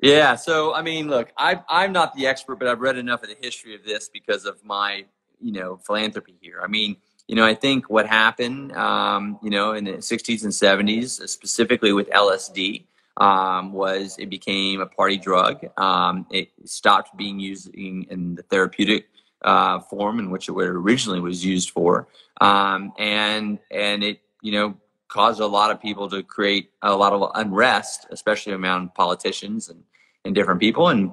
Yeah, so I mean, look, I, I'm not the expert, but I've read enough of the history of this because of my, you know, philanthropy here. I mean, you know, I think what happened, um, you know, in the 60s and 70s, specifically with LSD, um, was it became a party drug. Um, it stopped being used in, the therapeutic uh, form in which it originally was used for, um, and and it, you know, caused a lot of people to create a lot of unrest, especially among politicians and and different people and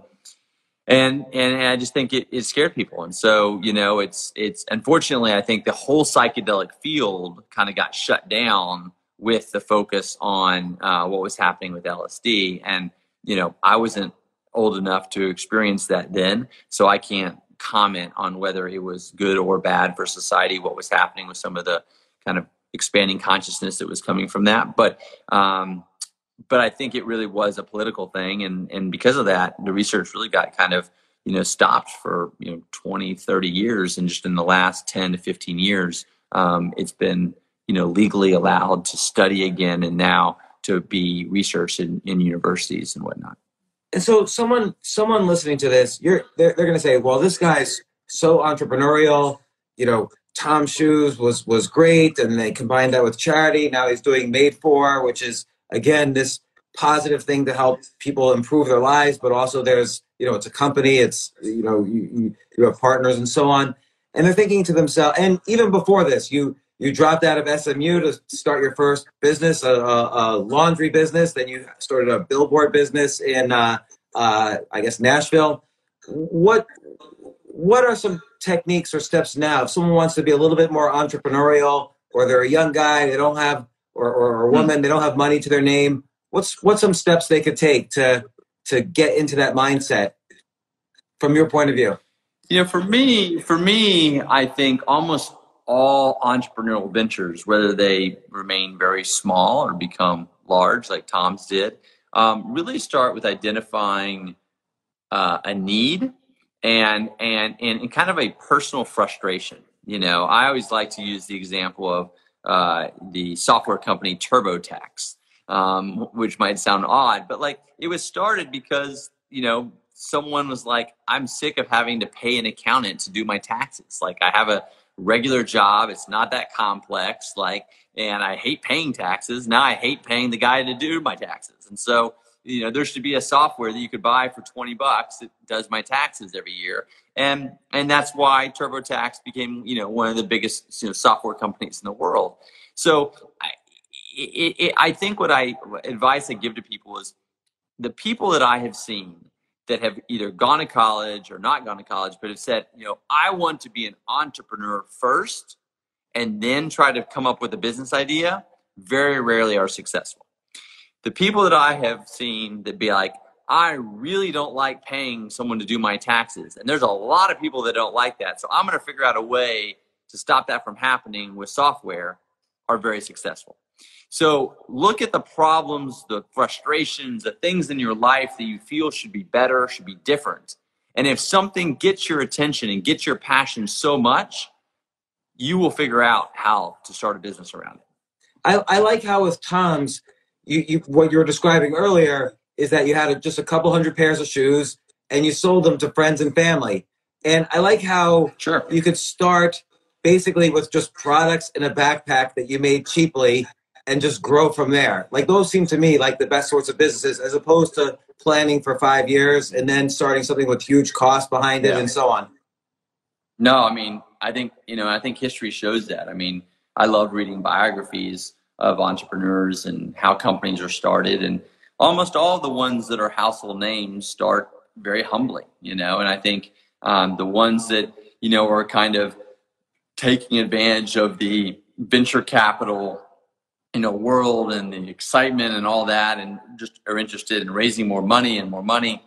and and I just think it, it scared people. And so you know, it's it's unfortunately I think the whole psychedelic field kind of got shut down with the focus on uh, what was happening with LSD. And you know, I wasn't old enough to experience that then, so I can't comment on whether it was good or bad for society. What was happening with some of the kind of expanding consciousness that was coming from that, but um, but I think it really was a political thing. And, and because of that, the research really got kind of, you know, stopped for, you know, 20, 30 years. And just in the last 10 to 15 years, um, it's been, you know, legally allowed to study again and now to be researched in, in universities and whatnot. And so someone, someone listening to this, you're, they're, they're going to say, well, this guy's so entrepreneurial, you know, TOMS Shoes was, was great. And they combined that with charity. Now he's doing Made For, which is, again this positive thing to help people improve their lives but also there's you know it's a company it's you know you, you, have partners and so on and they're thinking to themselves and even before this you you dropped out of SMU to start your first business a, a, a laundry business then you started a billboard business in uh, uh, i guess Nashville what what are some techniques or steps now if someone wants to be a little bit more entrepreneurial or they're a young guy they don't have or, or a hmm. woman, they don't have money to their name. What's what's some steps they could take to to get into that mindset from your point of view? You know, for me, for me, I think almost all entrepreneurial ventures, whether they remain very small or become large, like TOMS did, um, really start with identifying uh, a need and, and and and kind of a personal frustration. You know, I always like to use the example of uh, the software company TurboTax, um, which might sound odd, but like it was started because you know someone was like, "I'm sick of having to pay an accountant to do my taxes. Like I have a regular job; it's not that complex. Like, and I hate paying taxes. Now I hate paying the guy to do my taxes, and so." you know there should be a software that you could buy for 20 bucks that does my taxes every year and and that's why TurboTax became you know one of the biggest you know, software companies in the world. So I, it, it, I think what I advice I give to people is the people that I have seen that have either gone to college or not gone to college, but have said, you know, I want to be an entrepreneur first and then try to come up with a business idea, very rarely are successful. The people that I have seen that be like, I really don't like paying someone to do my taxes. And there's a lot of people that don't like that. So I'm going to figure out a way to stop that from happening with software are very successful. So look at the problems, the frustrations, the things in your life that you feel should be better, should be different. And if something gets your attention and gets your passion so much, you will figure out how to start a business around it. I, I like how with TOMS, you, you, what you were describing earlier, is that you had a, just a couple hundred pairs of shoes and you sold them to friends and family. And I like how sure. you could start basically with just products in a backpack that you made cheaply and just grow from there. Like those seem to me like the best sorts of businesses as opposed to planning for five years and then starting something with huge costs behind it yeah. and so on. No, I mean, I think, you know, I think history shows that. I mean, I love reading biographies of entrepreneurs and how companies are started and almost all the ones that are household names start very humbly, you know, and I think um, the ones that, you know, are kind of taking advantage of the venture capital, you know, world and the excitement and all that, and just are interested in raising more money and more money.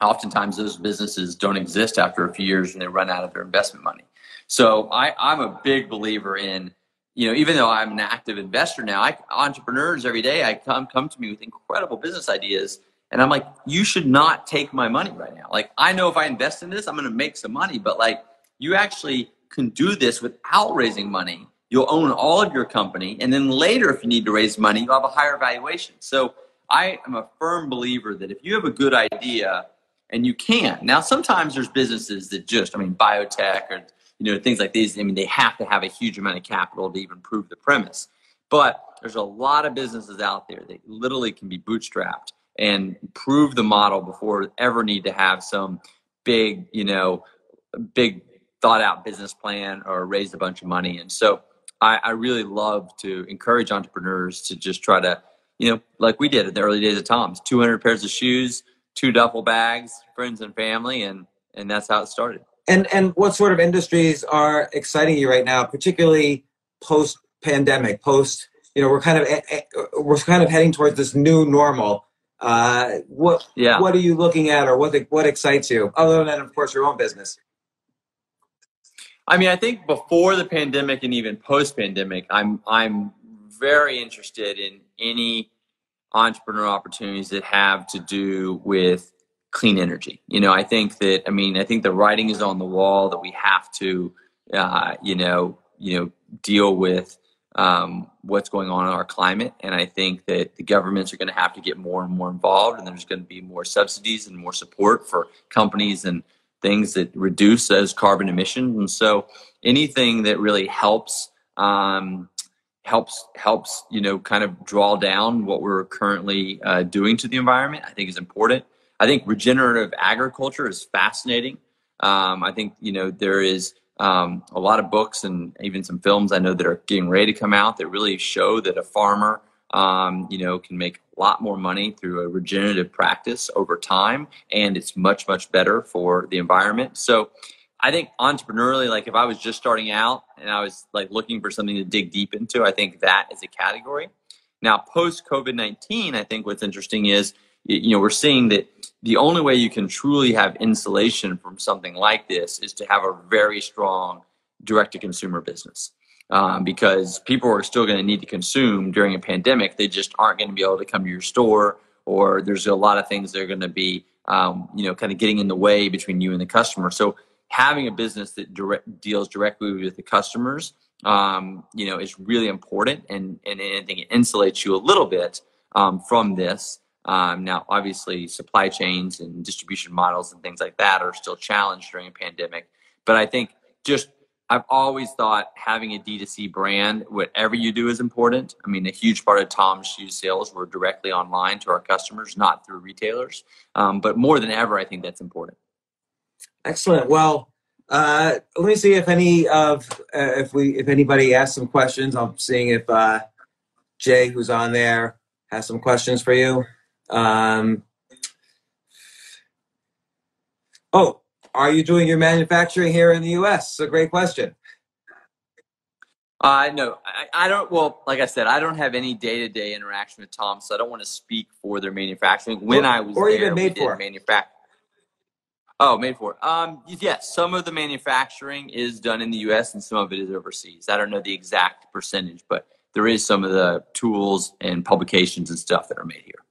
Oftentimes, those businesses don't exist after a few years when they run out of their investment money. So I, I'm a big believer in you know, even though I'm an active investor now, I, entrepreneurs every day, I come come to me with incredible business ideas, and I'm like, you should not take my money right now. Like, I know if I invest in this, I'm going to make some money, but like, you actually can do this without raising money. You'll own all of your company, and then later, if you need to raise money, you'll have a higher valuation. So, I am a firm believer that if you have a good idea and you can, now sometimes there's businesses that just, I mean, biotech or you know things like these. I mean, they have to have a huge amount of capital to even prove the premise. But there's a lot of businesses out there that literally can be bootstrapped and prove the model before ever need to have some big, you know, big thought out business plan or raise a bunch of money. And so I, I really love to encourage entrepreneurs to just try to, you know, like we did in the early days of TOMS, 200 pairs of shoes, two duffel bags, friends and family, and and that's how it started. And and what sort of industries are exciting you right now, particularly post pandemic, post you know we're kind of eh, eh, we're kind of heading towards this new normal. Uh, what yeah. what are you looking at, or what what excites you, other than of course your own business? I mean, I think before the pandemic and even post pandemic, I'm I'm very interested in any entrepreneur opportunities that have to do with clean energy. You know, I think that I mean, I think the writing is on the wall that we have to, uh, you know, you know, deal with um, what's going on in our climate, and I think that the governments are going to have to get more and more involved, and there's going to be more subsidies and more support for companies and things that reduce those carbon emissions. And so, anything that really helps. Um, helps helps you know kind of draw down what we're currently uh, doing to the environment i think is important I think regenerative agriculture is fascinating. Um, I think you know there is um, a lot of books and even some films I know that are getting ready to come out that really show that a farmer um, you know can make a lot more money through a regenerative practice over time, and it's much much better for the environment. So. I think entrepreneurially, like if I was just starting out and I was like looking for something to dig deep into, I think that is a category. Now, post COVID 19, I think what's interesting is you know, we're seeing that the only way you can truly have insulation from something like this is to have a very strong direct to consumer business. Um, because people are still going to need to consume during a pandemic. They just aren't going to be able to come to your store, or there's a lot of things that are going to be, um, you know, kind of getting in the way between you and the customer. So having a business that direct, deals directly with the customers, um, you know, is really important, and and, I think it insulates you a little bit um, from this. Um, now, obviously, supply chains and distribution models and things like that are still challenged during a pandemic. But I think just I've always thought having a D2C brand, whatever you do, is important. I mean, a huge part of TOMS shoe sales were directly online to our customers, not through retailers. Um, but more than ever, I think that's important. Excellent. Well, uh, let me see if any of uh, if we if anybody asks some questions. I'm seeing if uh, Jay, who's on there, has some questions for you. Um, oh, are you doing your manufacturing here in the U.S.? It's a great question. Uh, no, I, I don't. Well, like I said, I don't have any day to day interaction with Tom, so I don't want to speak for their manufacturing. When or, I was or there, even Made For manufacturing. Oh, Made For. Um, yes, some of the manufacturing is done in the U.S. and some of it is overseas. I don't know the exact percentage, but there is some of the tools and publications and stuff that are made here.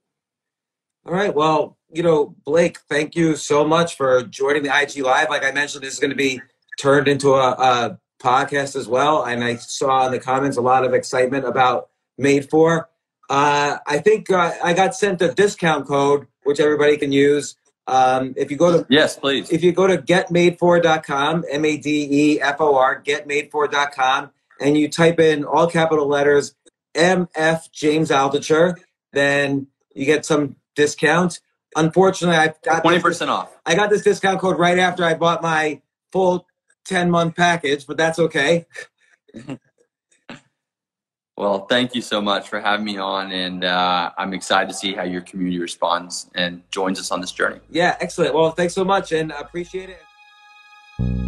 All right. Well, you know, Blake, thank you so much for joining the IG Live. Like I mentioned, this is going to be turned into a, a podcast as well. And I saw in the comments a lot of excitement about Made For. Uh, I think uh, I got sent a discount code, which everybody can use. Um, if you go to yes, please. If you go to getmadefor.com, M A D E F O R, getmadefor.com, and you type in all capital letters M F James Altucher, then you get some discount. Unfortunately, I got twenty percent off. I got this discount code right after I bought my full ten month package, but that's okay. [LAUGHS] well, thank you so much for having me on, and uh, I'm excited to see how your community responds and joins us on this journey. Yeah, excellent. Well, thanks so much, and appreciate it.